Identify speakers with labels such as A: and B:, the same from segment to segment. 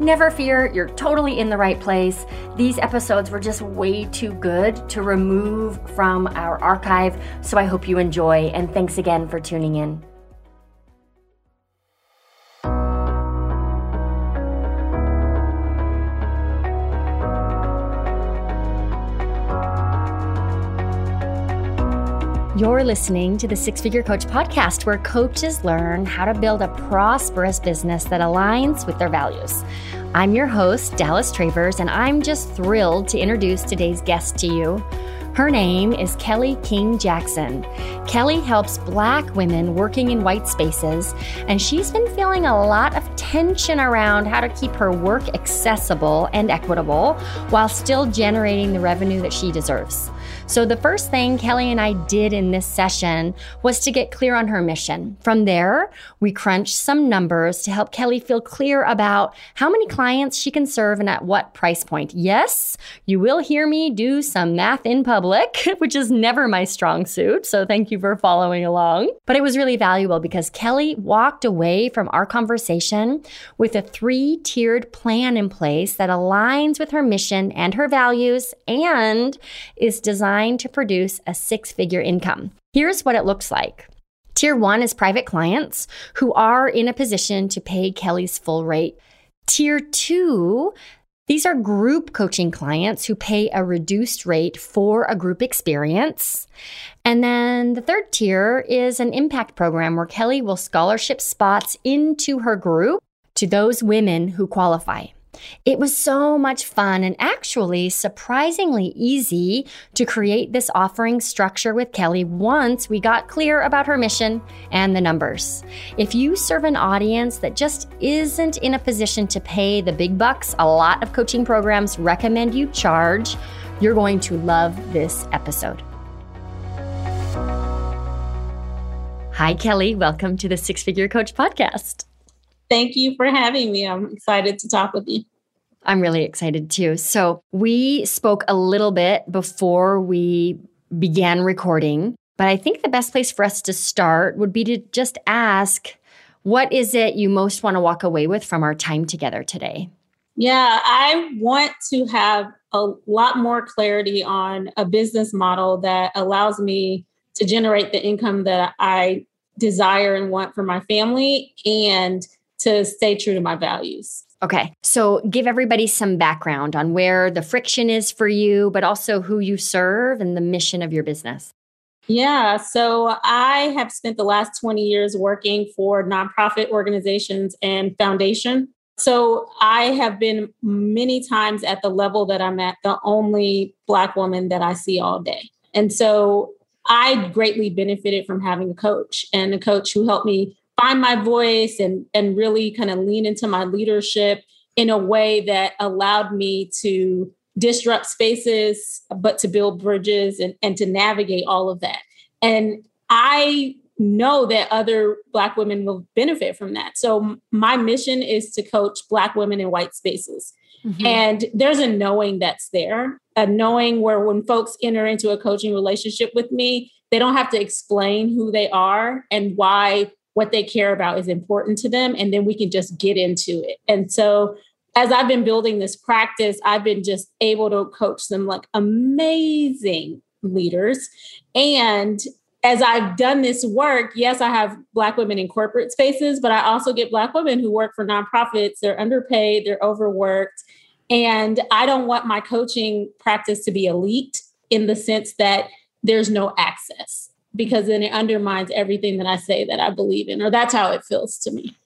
A: Never fear, you're totally in the right place. These episodes were just way too good to remove from our archive. So I hope you enjoy, and thanks again for tuning in. You're listening to the Six Figure Coach podcast, where coaches learn how to build a prosperous business that aligns with their values. I'm your host, Dallas Travers, and I'm just thrilled to introduce today's guest to you. Her name is Kelly King Jackson. Kelli helps Black women working in white spaces, and she's been feeling a lot of tension around how to keep her work accessible and equitable while still generating the revenue that she deserves. So, the first thing Kelli and I did in this session was to get clear on her mission. From there, we crunched some numbers to help Kelli feel clear about how many clients she can serve and at what price point. Yes, you will hear me do some math in public, which is never my strong suit. So, thank you for following along. But it was really valuable because Kelli walked away from our conversation with a three tiered plan in place that aligns with her mission and her values and is designed designed to produce a six figure income. Here's what it looks like. Tier one is private clients who are in a position to pay Kelli's full rate. Tier two, these are group coaching clients who pay a reduced rate for a group experience. And then the third tier is an impact program where Kelli will scholarship spots into her group to those women who qualify. It was so much fun and actually surprisingly easy to create this offering structure with Kelli once we got clear about her mission and the numbers. If you serve an audience that just isn't in a position to pay the big bucks a lot of coaching programs recommend you charge, you're going to love this episode. Hi, Kelli. Welcome to the Six Figure Coach Podcast.
B: Thank you for having me. I'm excited to talk with you.
A: I'm really excited too. So, we spoke a little bit before we began recording, but I think the best place for us to start would be to just ask what is it you most want to walk away with from our time together today?
B: Yeah, I want to have a lot more clarity on a business model that allows me to generate the income that I desire and want for my family and to stay true to my values.
A: Okay. So give everybody some background on where the friction is for you, but also who you serve and the mission of your business.
B: Yeah. So I have spent the last 20 years working for nonprofit organizations and foundation. So I have been many times at the level that I'm at, the only Black woman that I see all day. And so I greatly benefited from having a coach and a coach who helped me find my voice and and really kind of lean into my leadership in a way that allowed me to disrupt spaces but to build bridges and, and to navigate all of that. And i know that other black women will benefit from that. So my mission is to coach black women in white spaces. Mm-hmm. and there's a knowing that's there a knowing where when folks enter into a coaching relationship with me they don't have to explain who they are and why what they care about is important to them and then we can just get into it and so as i've been building this practice i've been just able to coach some like amazing leaders and as I've done this work, yes, I have Black women in corporate spaces, but I also get Black women who work for nonprofits. They're underpaid, they're overworked. And I don't want my coaching practice to be elite in the sense that there's no access because then it undermines everything that I say that I believe in, or that's how it feels to me.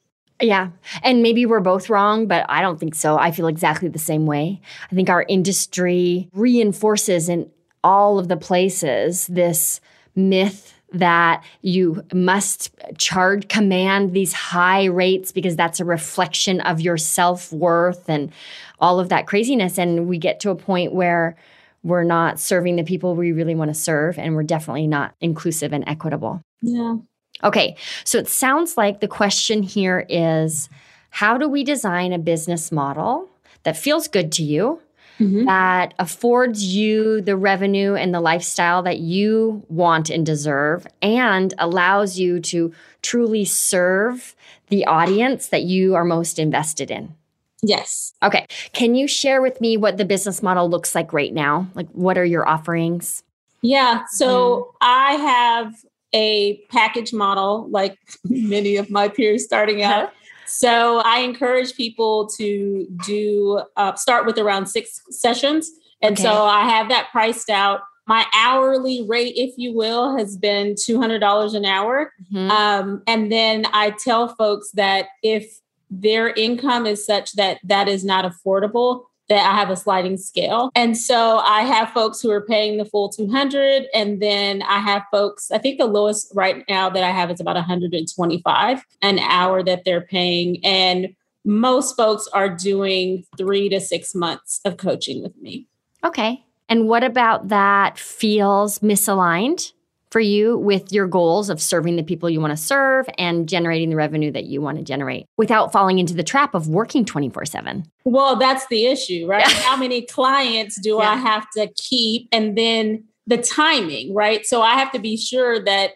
A: Yeah. And maybe we're both wrong, but I don't think so. I feel exactly the same way. I think our industry reinforces in all of the places this myth that you must charge command these high rates because that's a reflection of your self-worth and all of that craziness and we get to a point where we're not serving the people we really want to serve and we're definitely not inclusive and equitable
B: yeah
A: Okay, so it sounds like the question here is how do we design a business model that feels good to you, mm-hmm. that affords you the revenue and the lifestyle that you want and deserve, and allows you to truly serve the audience that you are most invested in?
B: Yes.
A: Okay. Can you share with me what the business model looks like right now? Like, what are your offerings?
B: Yeah. So mm. I have a package model, like many of my peers starting out. So I encourage people to do uh, start with around six sessions. And okay. so I have that priced out. My hourly rate, if you will, has been $200 an hour. Mm-hmm. Um, and then I tell folks that if their income is such that that is not affordable, that I have a sliding scale. And so I have folks who are paying the full 200 and then I have folks I think the lowest right now that I have is about 125 an hour that they're paying and most folks are doing 3 to 6 months of coaching with me.
A: Okay. And what about that feels misaligned? For you with your goals of serving the people you want to serve and generating the revenue that you want to generate without falling into the trap of working 24 7.
B: Well, that's the issue, right? Yeah. How many clients do yeah. I have to keep? And then the timing, right? So I have to be sure that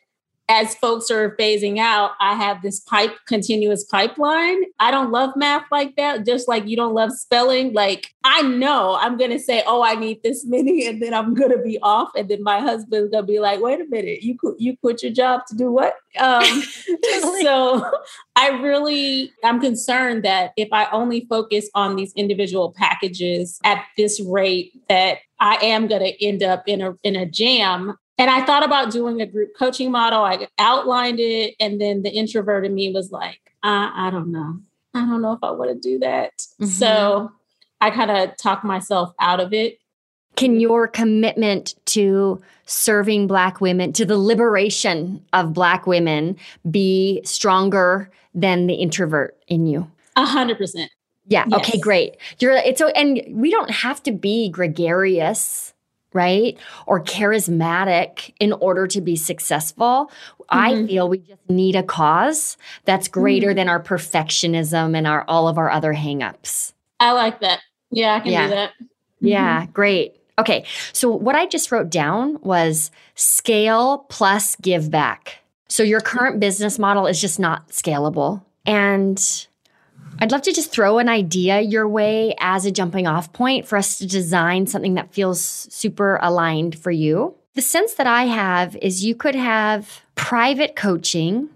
B: as folks are phasing out, I have this pipe continuous pipeline. I don't love math like that, just like you don't love spelling. Like I know I'm gonna say, oh, I need this many, and then I'm gonna be off, and then my husband's gonna be like, wait a minute, you you quit your job to do what? Um, so I really I'm concerned that if I only focus on these individual packages at this rate, that I am going to end up in a in a jam and I thought about doing a group coaching model. I outlined it, and then the introvert in me was like, I, I don't know. I don't know if I want to do that. Mm-hmm. So I kind of talked myself out of it.
A: Can your commitment to serving Black women, to the liberation of Black women, be stronger than the introvert in you?
B: A hundred percent.
A: Yeah. Yes. Okay. Great. You're. It's so, and we don't have to be gregarious right? Or charismatic in order to be successful. Mm-hmm. I feel we just need a cause that's greater mm-hmm. than our perfectionism and our all of our other hangups.
B: I like that. Yeah, I can yeah. do that.
A: Mm-hmm. Yeah, great. Okay. So what I just wrote down was scale plus give back. So your current business model is just not scalable. And I'd love to just throw an idea your way as a jumping off point for us to design something that feels super aligned for you. The sense that I have is you could have private coaching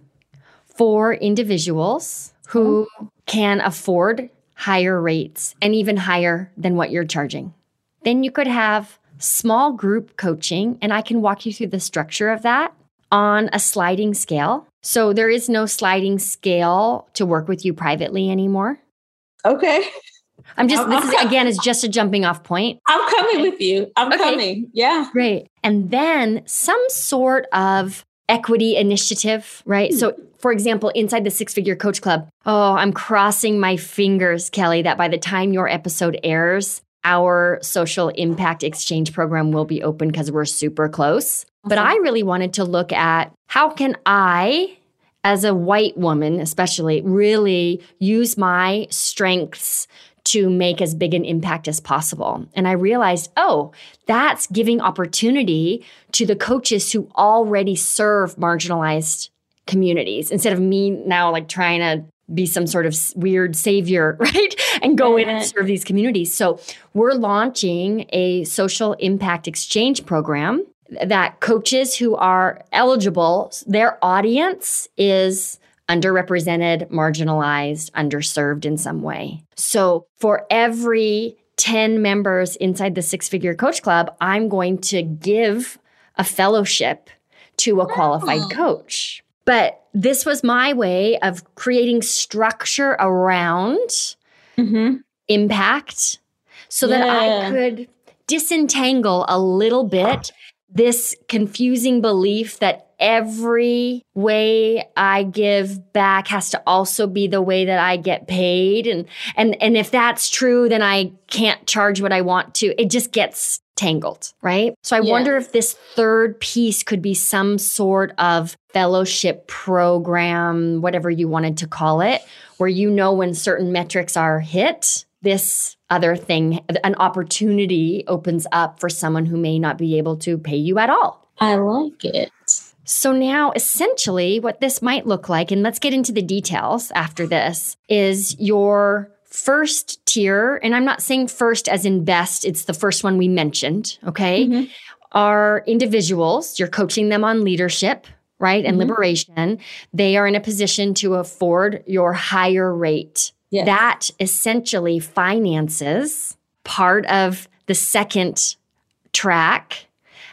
A: for individuals who oh. can afford higher rates and even higher than what you're charging. Then you could have small group coaching, and I can walk you through the structure of that on a sliding scale. So there is no sliding scale to work with you privately anymore.
B: Okay.
A: I'm just this is again is just a jumping off point.
B: I'm coming with you. I'm okay. coming. Yeah.
A: Great. And then some sort of equity initiative, right? So hmm. for example, inside the Six Figure Coach Club, oh, I'm crossing my fingers, Kelli, that by the time your episode airs, our social impact exchange program will be open because we're super close. But I really wanted to look at how can I as a white woman especially really use my strengths to make as big an impact as possible. And I realized, oh, that's giving opportunity to the coaches who already serve marginalized communities instead of me now like trying to be some sort of weird savior, right? And go in and serve these communities. So, we're launching a social impact exchange program that coaches who are eligible, their audience is underrepresented, marginalized, underserved in some way. So for every 10 members inside the Six Figure Coach Club, I'm going to give a fellowship to a qualified oh. coach. But this was my way of creating structure around mm-hmm. impact so yeah. that I could disentangle a little bit this confusing belief that every way I give back has to also be the way that I get paid. And and and if that's true then I can't charge what I want to. It just gets tangled right? So I yeah. wonder if this third piece could be some sort of fellowship program whatever you wanted to call it where you know when certain metrics are hit this other thing an opportunity opens up for someone who may not be able to pay you at all
B: I like it
A: so, now essentially, what this might look like, and let's get into the details after this, is your first tier, and I'm not saying first as in best, it's the first one we mentioned, okay? Mm-hmm. Are individuals, you're coaching them on leadership, right? And mm-hmm. liberation. They are in a position to afford your higher rate. Yes. That essentially finances part of the second track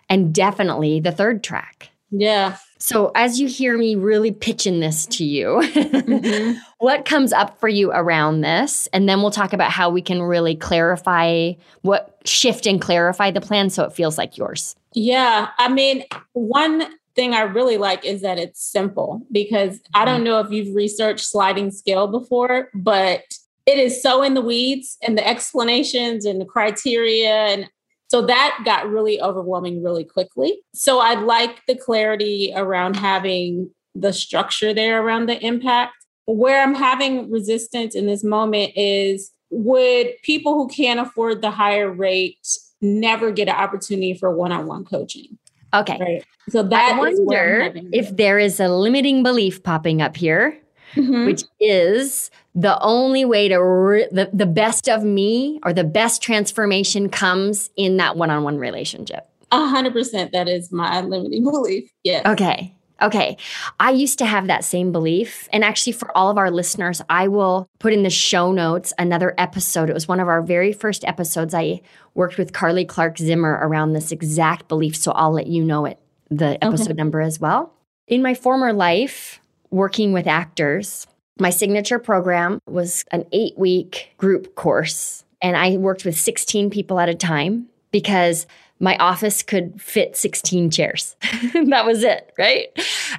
A: and definitely the third track.
B: Yeah.
A: So, as you hear me really pitching this to you, mm-hmm. what comes up for you around this? And then we'll talk about how we can really clarify what shift and clarify the plan so it feels like yours.
B: Yeah. I mean, one thing I really like is that it's simple because I don't mm-hmm. know if you've researched sliding scale before, but it is so in the weeds and the explanations and the criteria and so that got really overwhelming really quickly. So I like the clarity around having the structure there around the impact. Where I'm having resistance in this moment is would people who can't afford the higher rate never get an opportunity for one-on-one coaching?
A: Okay.
B: Right. So that
A: I wonder if there is a limiting belief popping up here, mm-hmm. which is the only way to re- the, the best of me or the best transformation comes in that one-on-one relationship
B: a hundred percent that is my limiting belief yes
A: okay okay i used to have that same belief and actually for all of our listeners i will put in the show notes another episode. It was one of our very first episodes. I worked with carly clark zimmer around this exact belief so i'll let you know it the episode okay. number as well. In my former life working with actors my signature program was an eight week group course, and I worked with 16 people at a time because my office could fit 16 chairs. that was it, right?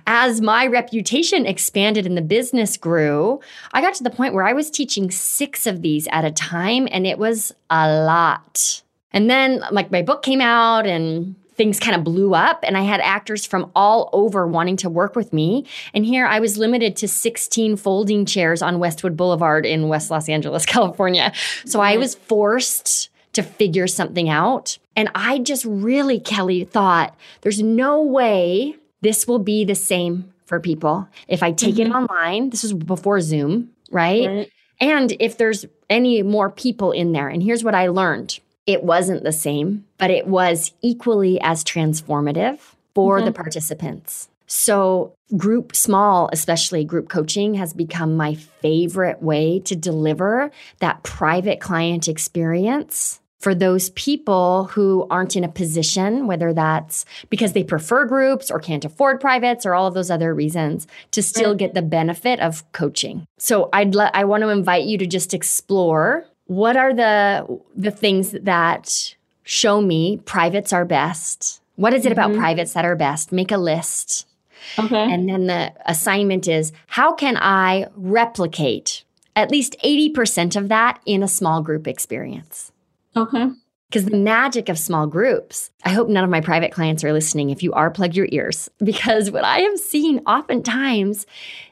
A: As my reputation expanded and the business grew, I got to the point where I was teaching six of these at a time, and it was a lot. And then, like, my book came out, and things kind of blew up and I had actors from all over wanting to work with me. And here I was limited to 16 folding chairs on Westwood Boulevard in West Los Angeles, California. So I was forced to figure something out. And I just really, Kelli, thought there's no way this will be the same for people if I take mm-hmm. it online. This was before Zoom, right? right? And if there's any more people in there. And here's what I learned it wasn't the same, but it was equally as transformative for mm-hmm. the participants. So, group small, especially group coaching, has become my favorite way to deliver that private client experience for those people who aren't in a position, whether that's because they prefer groups or can't afford privates or all of those other reasons, to still get the benefit of coaching. So I'd le- I want to invite you to just explore what are the the things that show me privates are best? What is it mm-hmm. about privates that are best? Make a list. Okay. And then the assignment is how can I replicate at least 80% of that in a small group experience?
B: Okay.
A: Because the magic of small groups, I hope none of my private clients are listening. If you are, plug your ears. Because what I have seen oftentimes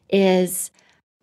A: is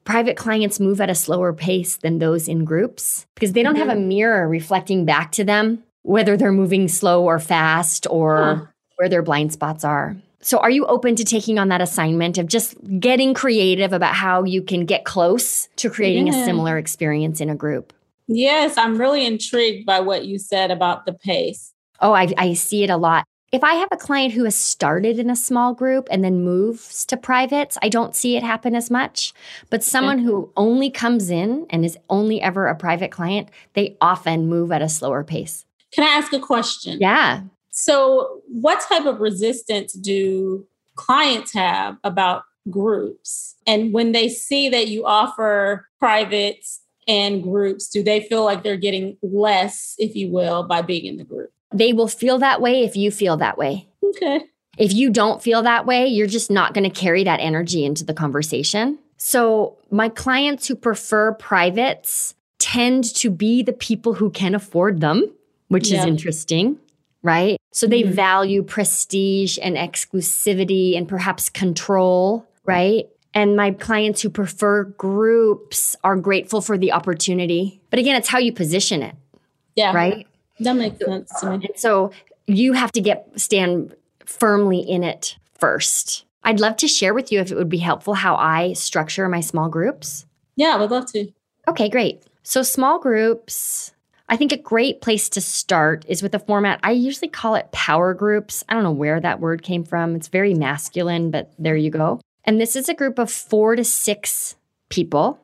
A: private clients move at a slower pace than those in groups because they don't mm-hmm. have a mm-hmm. mirror reflecting back to them whether they're moving slow or fast or huh. where their blind spots are. So, are you open to taking on that assignment of just getting creative about how you can get close to creating yeah. a similar experience in a group?
B: Yes, I'm really intrigued by what you said about the pace.
A: Oh, I, I see it a lot. If I have a client who has started in a small group and then moves to privates, I don't see it happen as much. But someone who only comes in and is only ever a private client, they often move at a slower pace.
B: Can I ask a question?
A: Yeah.
B: So, what type of resistance do clients have about groups? And when they see that you offer privates and groups, do they feel like they're getting less, if you will, by being in the group?
A: They will feel that way if you feel that way.
B: Okay.
A: If you don't feel that way, you're just not going to carry that energy into the conversation. So, my clients who prefer privates tend to be the people who can afford them, which yeah. is interesting, right? So, they mm-hmm. value prestige and exclusivity and perhaps control, right? And my clients who prefer groups are grateful for the opportunity. But again, it's how you position it.
B: Yeah.
A: Right?
B: That makes sense to me.
A: So you have to get stand firmly in it first. I'd love to share with you if it would be helpful how I structure my small groups.
B: Yeah, I would love to.
A: Okay, great. So small groups, I think a great place to start is with a format. I usually call it power groups. I don't know where that word came from. It's very masculine, but there you go. And this is a group of four to six people.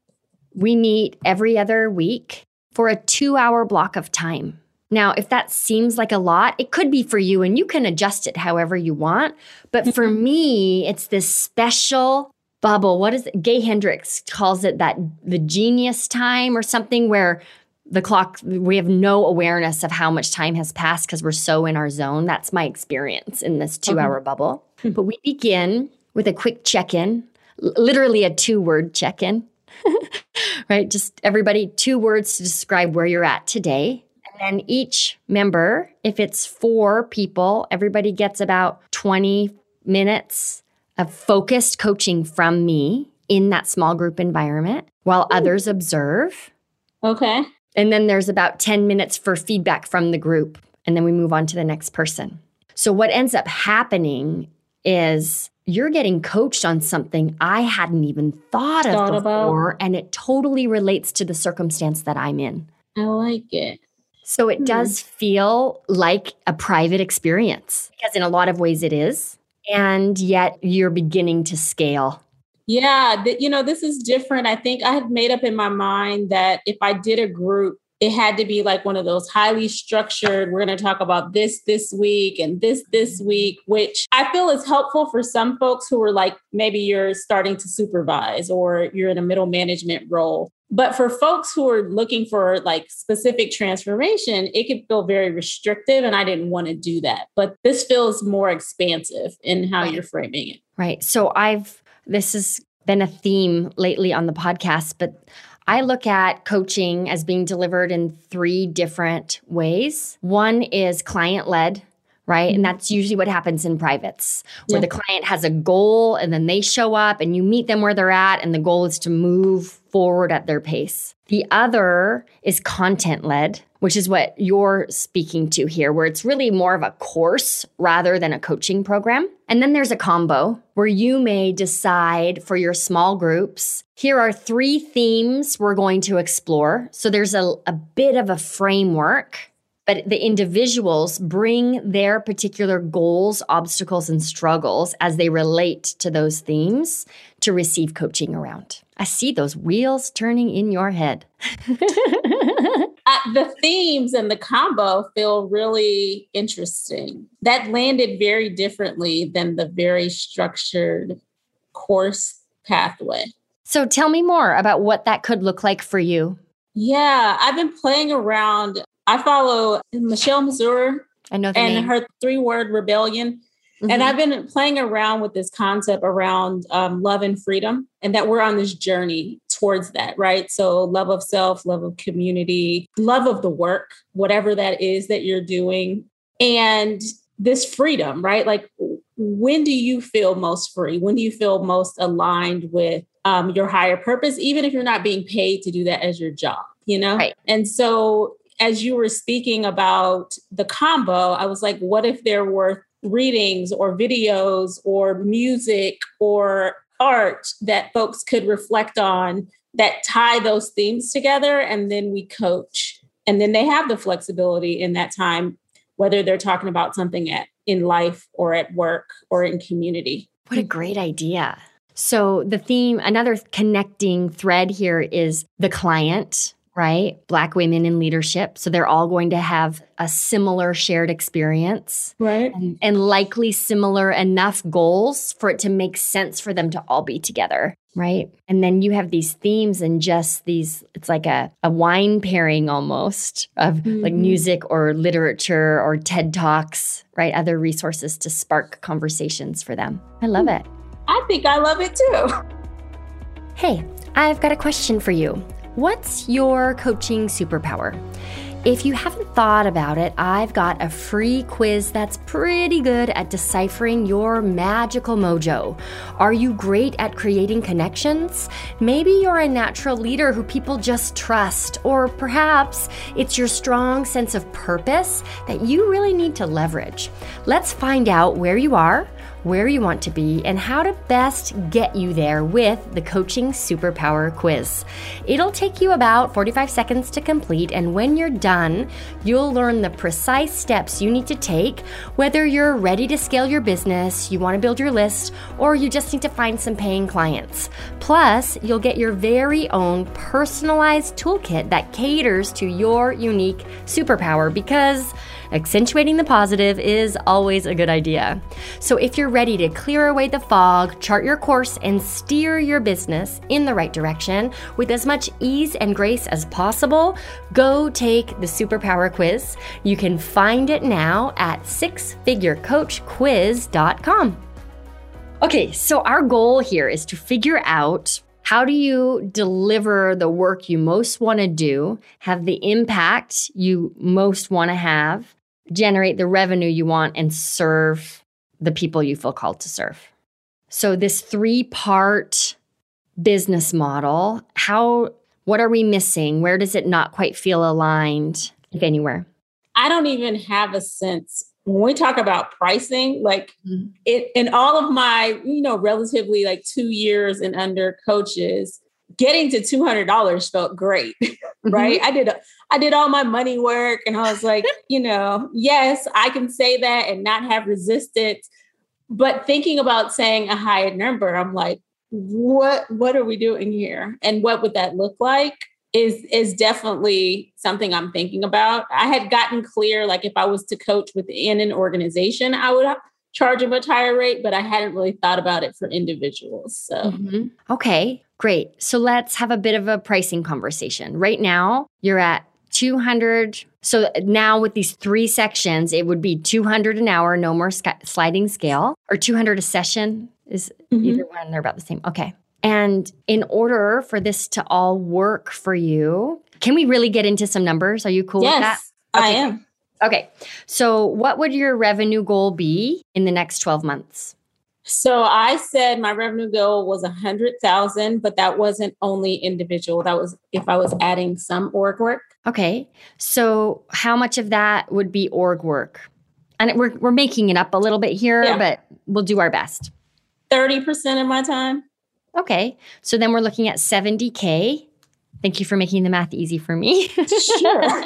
A: We meet every other week for a two hour block of time. Now, if that seems like a lot, it could be for you and you can adjust it however you want. But for mm-hmm. me, it's this special bubble. What is it? Gay Hendricks calls it that the genius time or something where the clock, we have no awareness of how much time has passed because we're so in our zone. That's my experience in this two hour bubble. Hmm. But we begin with a quick check in, literally a two word check in, right? Just everybody, two words to describe where you're at today. And then each member, if it's four people, everybody gets about 20 minutes of focused coaching from me in that small group environment while Ooh. others observe.
B: Okay.
A: And then there's about 10 minutes for feedback from the group. And then we move on to the next person. So, what ends up happening is you're getting coached on something I hadn't even thought, thought of before, about. and it totally relates to the circumstance that I'm in.
B: I like it.
A: So it hmm. does feel like a private experience because, in a lot of ways, it is. And yet you're beginning to scale.
B: Yeah, th- you know, this is different. I think I had made up in my mind that if I did a group it had to be like one of those highly structured we're going to talk about this this week and this this mm-hmm. week which i feel is helpful for some folks who are like maybe you're starting to supervise or you're in a middle management role. But for folks who are looking for like specific transformation it could feel very restrictive and i didn't want to do that. But this feels more expansive in how right. you're framing it.
A: Right. So i've this has been a theme lately on the podcast but I look at coaching as being delivered in three different ways. One is client led, right? And mm-hmm. that's usually what happens in privates, where yeah. the client has a goal and then they show up and you meet them where they're at, and the goal is to move forward at their pace. The other is content led, which is what you're speaking to here, where it's really more of a course rather than a coaching program. And then there's a combo where you may decide for your small groups here are three themes we're going to explore. So there's a, a bit of a framework but the individuals bring their particular goals, obstacles, and struggles as they relate to those themes to receive coaching around. I see those wheels turning in your head. uh,
B: the themes and the combo feel really interesting. That landed very differently than the very structured course pathway.
A: So tell me more about what that could look like for you.
B: Yeah, I've been playing around. I follow Michelle Mazur and
A: name.
B: her three word rebellion. Mm-hmm. And I've been playing around with this concept around um, love and freedom, and that we're on this journey towards that, right? So, love of self, love of community, love of the work, whatever that is that you're doing, and this freedom, right? Like, when do you feel most free? When do you feel most aligned with um, your higher purpose, even if you're not being paid to do that as your job, you know?
A: Right.
B: And so, as you were speaking about the combo, I was like, what if there were readings or videos or music or art that folks could reflect on that tie those themes together and then we coach and then they have the flexibility in that time whether they're talking about something at in life or at work or in community.
A: What a great idea. So the theme another connecting thread here is the client right? Black women in leadership. So they're all going to have a similar shared experience.
B: Right.
A: And, and, likely similar enough goals for it to make sense for them to all be together. Right. And then you have these themes and just these, it's like a, a wine pairing almost of mm-hmm. like music or literature or TED Talks, right? Other resources to spark conversations for them. I love mm. it.
B: I think I love it too.
A: Hey, I've got a question for you. What's your coaching superpower? If you haven't thought about it, I've got a free quiz that's pretty good at deciphering your magical mojo. Are you great at creating connections? Maybe you're a natural leader who people just trust, or perhaps it's your strong sense of purpose that you really need to leverage. Let's find out where you are where you want to be, and how to best get you there with the Coaching Superpower Quiz. It'll take you about 45 seconds to complete, and when you're done, you'll learn the precise steps you need to take, whether you're ready to scale your business, you want to build your list, or you just need to find some paying clients. Plus, you'll get your very own personalized toolkit that caters to your unique superpower because accentuating the positive is always a good idea. So if you're ready to clear away the fog, chart your course, and steer your business in the right direction with as much ease and grace as possible, go take the Superpower Quiz. You can find it now at sixfigurecoachquiz.com. Okay, so our goal here is to figure out how do you deliver the work you most want to do, have the impact you most want to have, generate the revenue you want, and serve the people you feel called to serve. So, this three part business model, how, what are we missing? Where does it not quite feel aligned, if anywhere?
B: I don't even have a sense when we talk about pricing, like mm-hmm. it in all of my, you know, relatively like two years and under coaches, getting to $200 felt great mm-hmm. right? I did i did all my money work and i was like you know yes i can say that and not have resistance but thinking about saying a higher number i'm like what what are we doing here? And what would that look like is is definitely something i'm thinking about. I had gotten clear like if i was to coach within an organization i would charge a much higher rate but i hadn't really thought about it for individuals so mm-hmm.
A: okay Great. So let's have a bit of a pricing conversation. Right now, you're at 200. So now with these three sections, it would be 200 an hour, no more sk- sliding scale, or 200 a session. Is mm-hmm. either one, they're about the same. Okay. And in order for this to all work for you, can we really get into some numbers? Are you cool
B: yes,
A: with that?
B: Okay. I am.
A: Okay. So, what would your revenue goal be in the next 12 months?
B: So I said my revenue goal was a hundred thousand, but that wasn't only individual. That was if I was adding some org work.
A: Okay. So how much of that would be org work? And we're we're making it up a little bit here, yeah. but we'll do our best.
B: 30% of my time.
A: Okay. So then we're looking at 70K. Thank you for making the math easy for me.
B: Sure.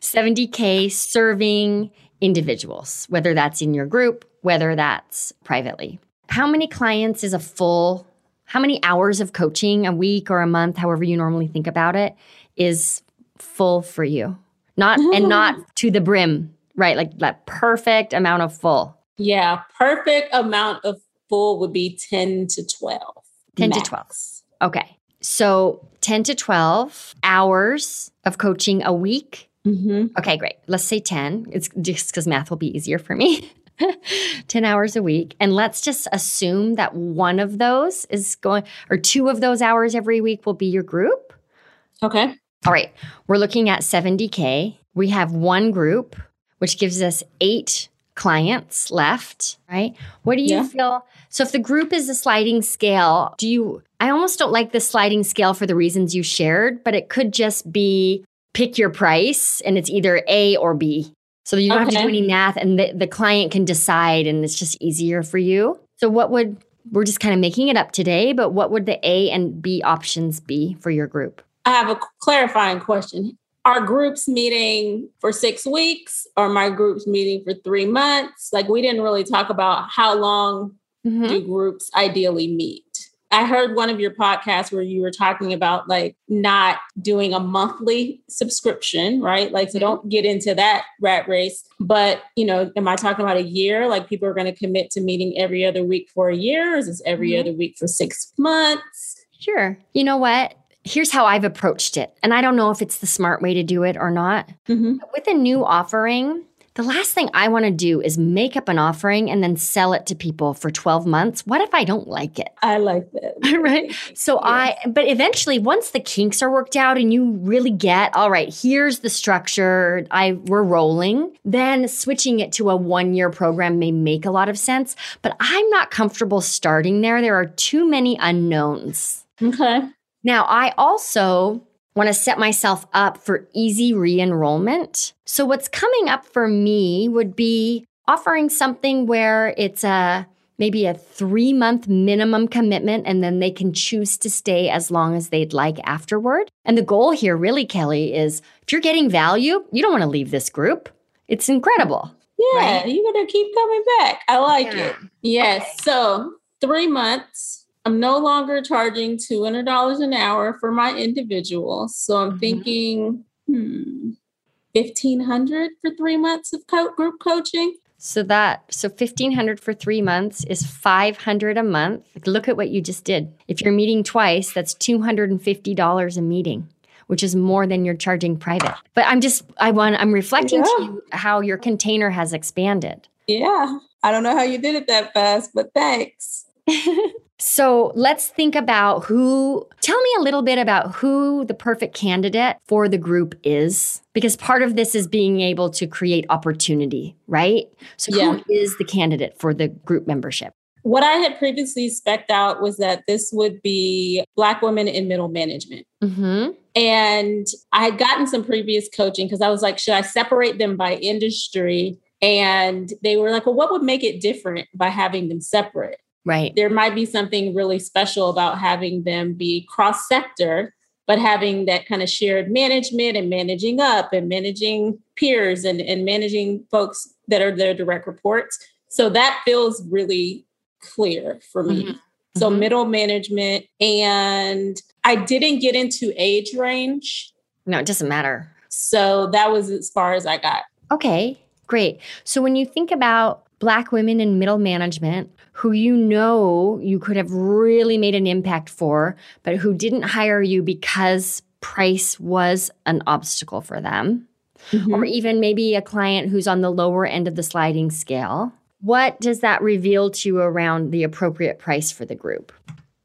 A: 70K serving individuals, whether that's in your group, whether that's privately. How many clients is a full, how many hours of coaching a week or a month, however you normally think about it, is full for you? Not and not to the brim, right? Like that perfect amount of full.
B: Yeah, perfect amount of full would be 10 to 12.
A: 10 max. to 12. Okay. So 10 to 12 hours of coaching a week Mm-hmm. Okay, great. Let's say 10. It's just because math will be easier for me. 10 hours a week. And let's just assume that one of those is going, or two of those hours every week will be your group.
B: Okay.
A: All right. We're looking at 70K. We have one group, which gives us eight clients left, right? What do you yeah. feel? So, if the group is a sliding scale, do you, I almost don't like the sliding scale for the reasons you shared, but it could just be pick your price and it's either A or B. So you don't okay. have to do any math and the, the client can decide and it's just easier for you. So what would we're just kind of making it up today, but what would the A and B options be for your group?
B: I have a clarifying question. Are groups meeting for six weeks or my groups meeting for three months? Like we didn't really talk about how long mm-hmm. do groups ideally meet. I heard one of your podcasts where you were talking about like not doing a monthly subscription, right? Like, so mm-hmm. don't get into that rat race. But, you know, am I talking about a year? Like people are going to commit to meeting every other week for a year? Or is this every mm-hmm. other week for six months?
A: Sure. You know what? Here's how I've approached it. And I don't know if it's the smart way to do it or not. Mm-hmm. With a new offering, the last thing I want to do is make up an offering and then sell it to people for 12 months. What if I don't like it?
B: I like that.
A: right. So I, but eventually once the kinks are worked out and you really get, all right, here's the structure, I we're rolling, then switching it to a one year program may make a lot of sense. But I'm not comfortable starting there. There are too many unknowns.
B: Okay.
A: Now I also want to set myself up for easy re enrollment. So, what's coming up for me would be offering something where it's a maybe a three month minimum commitment, and then they can choose to stay as long as they'd like afterward. And the goal here, really, Kelli, is if you're getting value, you don't want to leave this group. It's incredible.
B: Yeah, right? you're going to keep coming back. I like yeah. it. Yes. Okay. So, three months I'm no longer charging $200 an hour for my individual. So I'm mm-hmm. thinking, hmm, 1500 for three months of co- group coaching.
A: So that so 1500 for 3 months is 500 a month. Look at what you just did. If you're meeting twice, that's $250 a meeting, which is more than you're charging private. But I'm just I want I'm reflecting yeah. to you how your container has expanded.
B: Yeah. I don't know how you did it that fast, but thanks.
A: So let's think about who, tell me a little bit about who the perfect candidate for the group is, because part of this is being able to create opportunity, right? So yeah. who is the candidate for the group membership?
B: What I had previously specked out was that this would be Black women in middle management. Mm-hmm. And I had gotten some previous coaching because I was like, should I separate them by industry? And they were like, well, what would make it different by having them separate?
A: Right.
B: There might be something really special about having them be cross sector, but having that kind of shared management and managing up and managing peers and, and managing folks that are their direct reports. So that feels really clear for me. Mm-hmm. So mm-hmm. middle management. And I didn't get into age range.
A: No, it doesn't matter.
B: So that was as far as I got.
A: Okay, great. So when you think about Black women in middle management, who you know you could have really made an impact for, but who didn't hire you because price was an obstacle for them, mm-hmm. or even maybe a client who's on the lower end of the sliding scale. What does that reveal to you around the appropriate price for the group?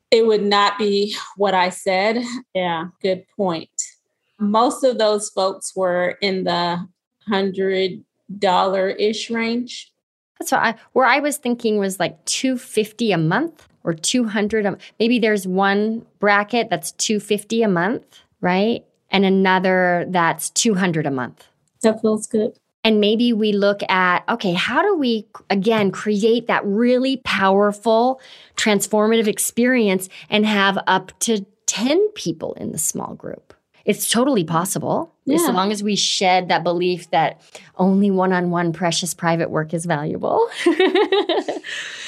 B: It would not be what I said. Yeah, good point. Most of those folks were in the hundred dollar ish range.
A: That's what I, where I was thinking was like 250 a month or 200 a, maybe there's one bracket that's 250 a month, right? And another that's 200 a month.
B: That feels good.
A: And maybe we look at, okay, how do we again create that really powerful transformative experience and have up to 10 people in the small group? It's totally possible yeah. as long as we shed that belief that only one-on-one precious private work is valuable.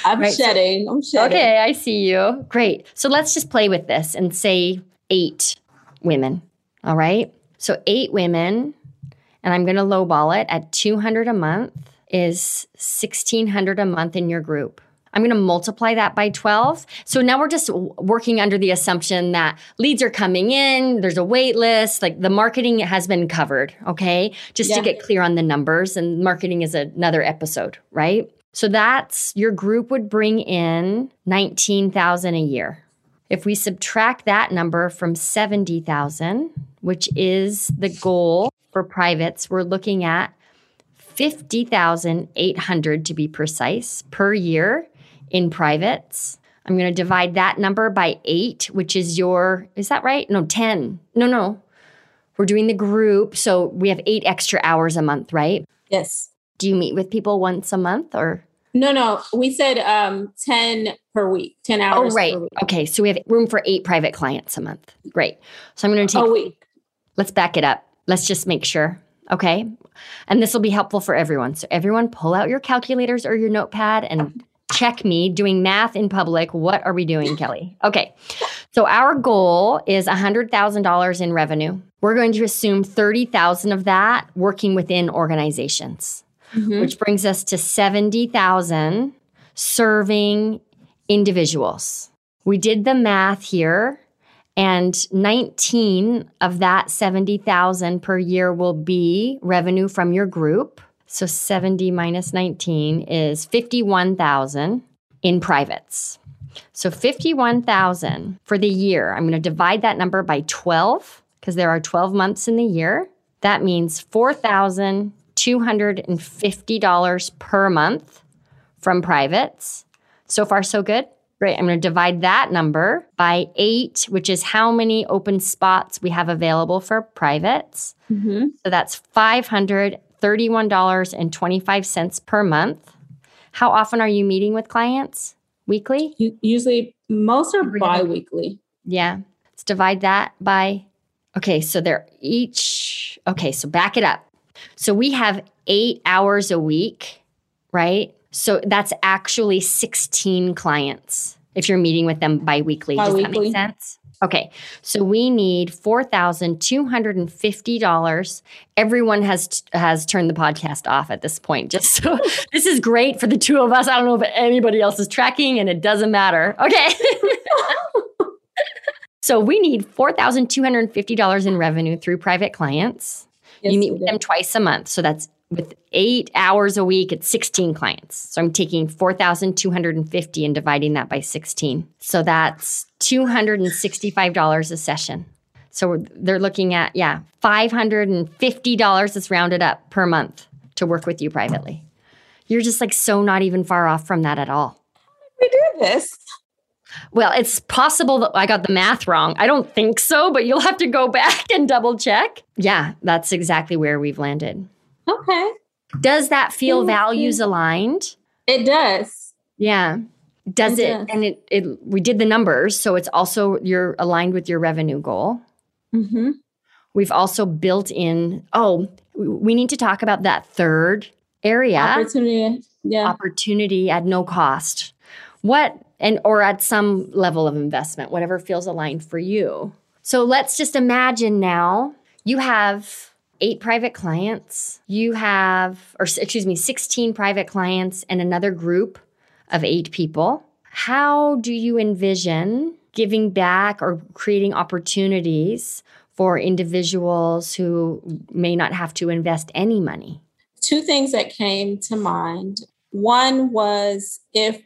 B: I'm right? shedding. I'm shedding.
A: Okay, I see you. Great. So let's just play with this and say eight women. All right. So eight women, and I'm going to lowball it at 200 a month is 1600 a month in your group. I'm going to multiply that by 12. So now we're just working under the assumption that leads are coming in, there's a wait list, like the marketing has been covered, okay? Just yeah. to get clear on the numbers and marketing is another episode, right? So that's your group would bring in 19,000 a year. If we subtract that number from 70,000, which is the goal for privates, we're looking at 50,800 to be precise per year in privates. I'm going to divide that number by eight, which is your, is that right? No, 10. No, no. We're doing the group. So we have eight extra hours a month, right?
B: Yes.
A: Do you meet with people once a month or?
B: No, no. We said um, 10 per week, 10 hours.
A: Oh, right. Okay. So we have room for eight private clients a month. Great. So I'm going to take.
B: A week.
A: Let's back it up. Let's just make sure. Okay. And this will be helpful for everyone. So everyone pull out your calculators or your notepad and check me doing math in public. What are we doing, Kelli? Okay. So our goal is $100,000 in revenue. We're going to assume 30,000 of that working within organizations, mm-hmm. which brings us to 70,000 serving individuals. We did the math here and 19 of that 70,000 per year will be revenue from your group. So 70 minus 19 is 51,000 in privates. So 51,000 for the year. I'm going to divide that number by 12 because there are 12 months in the year. That means $4,250 per month from privates. So far, so good. Great. I'm going to divide that number by eight, which is how many open spots we have available for privates. Mm-hmm. So that's $531.25 per month. How often are you meeting with clients? Weekly?
B: Usually, most are bi weekly.
A: Yeah. Let's divide that by, okay, so they're each, okay, so back it up. So we have eight hours a week, right? So that's actually 16 clients if you're meeting with them biweekly. Bi-weekly. Does that make sense? Okay, so we need four thousand two hundred and fifty dollars. Everyone has has turned the podcast off at this point. Just so this is great for the two of us. I don't know if anybody else is tracking, and it doesn't matter. Okay. so we need four thousand two hundred and fifty dollars in revenue through private clients. Yes, you meet with them twice a month, so that's with eight hours a week, it's 16 clients. So I'm taking 4,250 and dividing that by 16. So that's $265 a session. So they're looking at, yeah, $550 is rounded up per month to work with you privately. You're just like so not even far off from that at all.
B: We do this.
A: Well, it's possible that I got the math wrong. I don't think so, but you'll have to go back and double check. Yeah, that's exactly where we've landed.
B: Okay.
A: Does that feel values aligned?
B: It does.
A: Yeah. Does it, it and it, it we did the numbers, so it's also you're aligned with your revenue goal. Mm-hmm. We've also built in, oh, we need to talk about that third area.
B: Opportunity. Yeah.
A: Opportunity at no cost. What and or at some level of investment, whatever feels aligned for you. So let's just imagine now you have eight private clients. You have, or excuse me, 16 private clients and another group of eight people. How do you envision giving back or creating opportunities for individuals who may not have to invest any money?
B: Two things that came to mind. One was if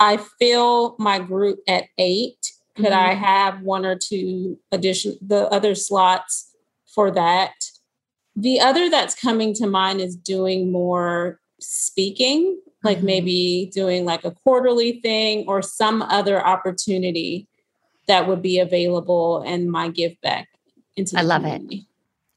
B: I fill my group at eight, could mm-hmm. I have one or two addition the other slots for that? The other that's coming to mind is doing more speaking, like mm-hmm. maybe doing like a quarterly thing or some other opportunity that would be available and my give back into
A: I love community. it.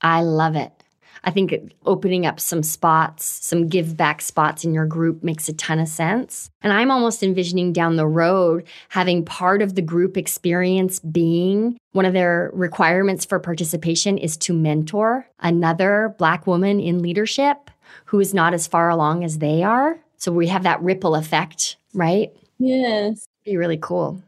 A: I love it. I think opening up some spots, some give back spots in your group makes a ton of sense. And I'm almost envisioning down the road having part of the group experience being one of their requirements for participation is to mentor another Black woman in leadership who is not as far along as they are. So we have that ripple effect, right?
B: Yes.
A: Be really cool.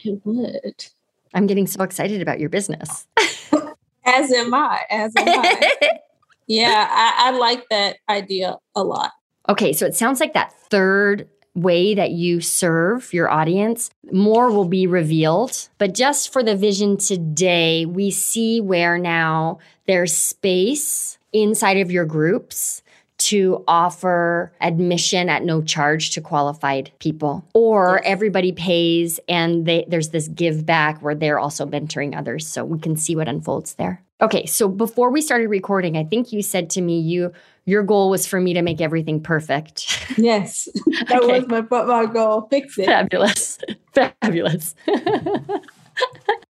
B: It would.
A: I'm getting so excited about your business.
B: as am I. As am I. Yeah, I, I like that idea a lot.
A: Okay, so it sounds like that third way that you serve your audience, more will be revealed. But just for the vision today, we see where now there's space inside of your groups to offer admission at no charge to qualified people or yes. everybody pays and they, there's this give back where they're also mentoring others so we can see what unfolds there Okay, so before we started recording, I think you said to me you your goal was for me to make everything perfect.
B: Yes, that okay. was my my goal. Fix it.
A: Fabulous, fabulous.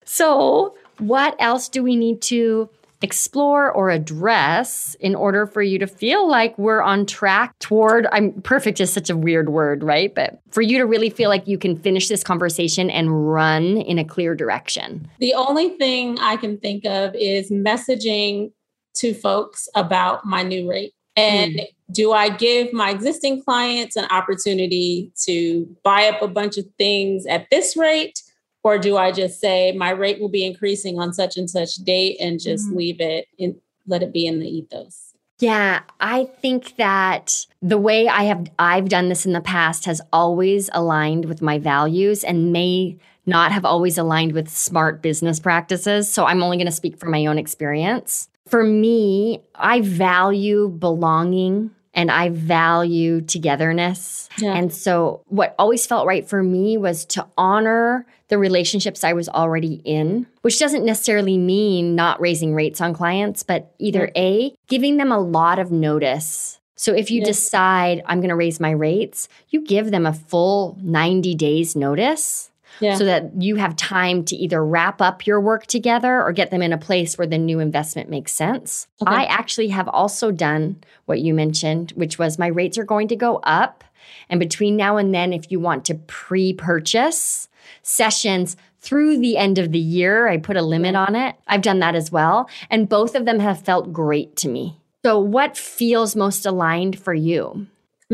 A: so, what else do we need to explore or address in order for you to feel like we're on track toward I'm perfect is such a weird word, right? But for you to really feel like you can finish this conversation and run in a clear direction.
B: The only thing I can think of is messaging to folks about my new rate. And mm. do I give my existing clients an opportunity to buy up a bunch of things at this rate? Or do I just say my rate will be increasing on such and such date and just mm. leave it and let it be in the ethos?
A: Yeah, I think that the way I have I've done this in the past has always aligned with my values and may not have always aligned with smart business practices. So I'm only going to speak from my own experience. For me, I value belonging and I value togetherness. Yeah. And so, what always felt right for me was to honor the relationships I was already in, which doesn't necessarily mean not raising rates on clients, but either yeah. A, giving them a lot of notice. So, if you yeah. decide I'm going to raise my rates, you give them a full 90 days notice yeah. so that you have time to either wrap up your work together or get them in a place where the new investment makes sense. Okay. I actually have also done what you mentioned, which was my rates are going to go up. And between now and then, if you want to pre purchase sessions through the end of the year, I put a limit on it. I've done that as well. And both of them have felt great to me. So, what feels most aligned for you?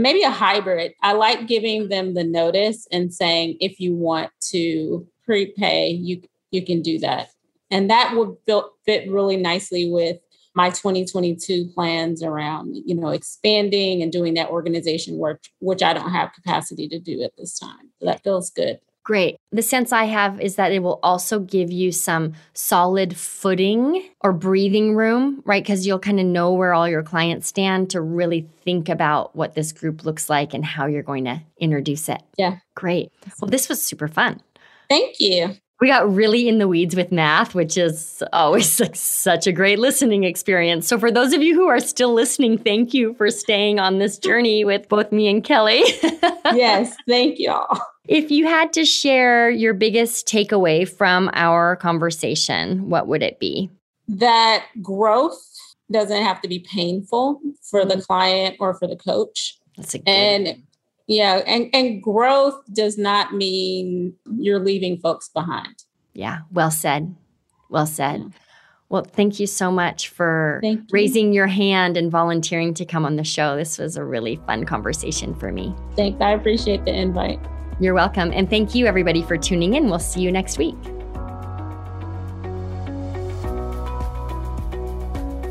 B: Maybe a hybrid. I like giving them the notice and saying if you want to prepay, you you can do that. And that would fit really nicely with my 2022 plans around, you know, expanding and doing that organization work, which I don't have capacity to do at this time. So that feels good.
A: Great. The sense I have is that it will also give you some solid footing or breathing room, right? Because you'll kind of know where all your clients stand to really think about what this group looks like and how you're going to introduce it.
B: Yeah.
A: Great. Well, this was super fun.
B: Thank you.
A: We got really in the weeds with math, which is always like such a great listening experience. So, for those of you who are still listening, thank you for staying on this journey with both me and Kelli.
B: yes, thank you all.
A: If you had to share your biggest takeaway from our conversation, what would it be?
B: That growth doesn't have to be painful for the client or for the coach.
A: That's a good
B: and yeah, and, and growth does not mean you're leaving folks behind.
A: Yeah, well said. Well said. Yeah. Well, thank you so much for you. raising your hand and volunteering to come on the show. This was a really fun conversation for me.
B: Thanks. I appreciate the invite.
A: You're welcome. And thank you, everybody, for tuning in. We'll see you next week.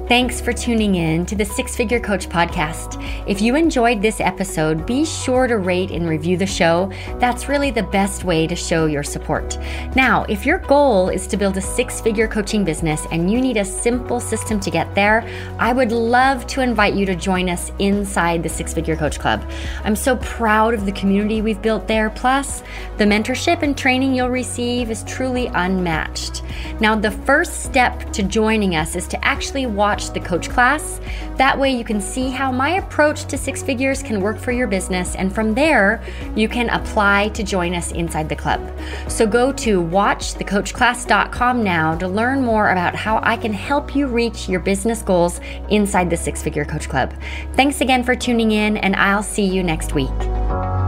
A: Thanks for tuning in to the Six Figure Coach podcast. If you enjoyed this episode, be sure to rate and review the show. That's really the best way to show your support. Now, if your goal is to build a six figure coaching business and you need a simple system to get there, I would love to invite you to join us inside the Six Figure Coach Club. I'm so proud of the community we've built there. Plus, the mentorship and training you'll receive is truly unmatched. Now, the first step to joining us is to actually watch watch the coach class. That way, you can see how my approach to six figures can work for your business. And from there, you can apply to join us inside the club. So go to watchthecoachclass.com now to learn more about how I can help you reach your business goals inside the Six Figure Coach Club. Thanks again for tuning in, and I'll see you next week.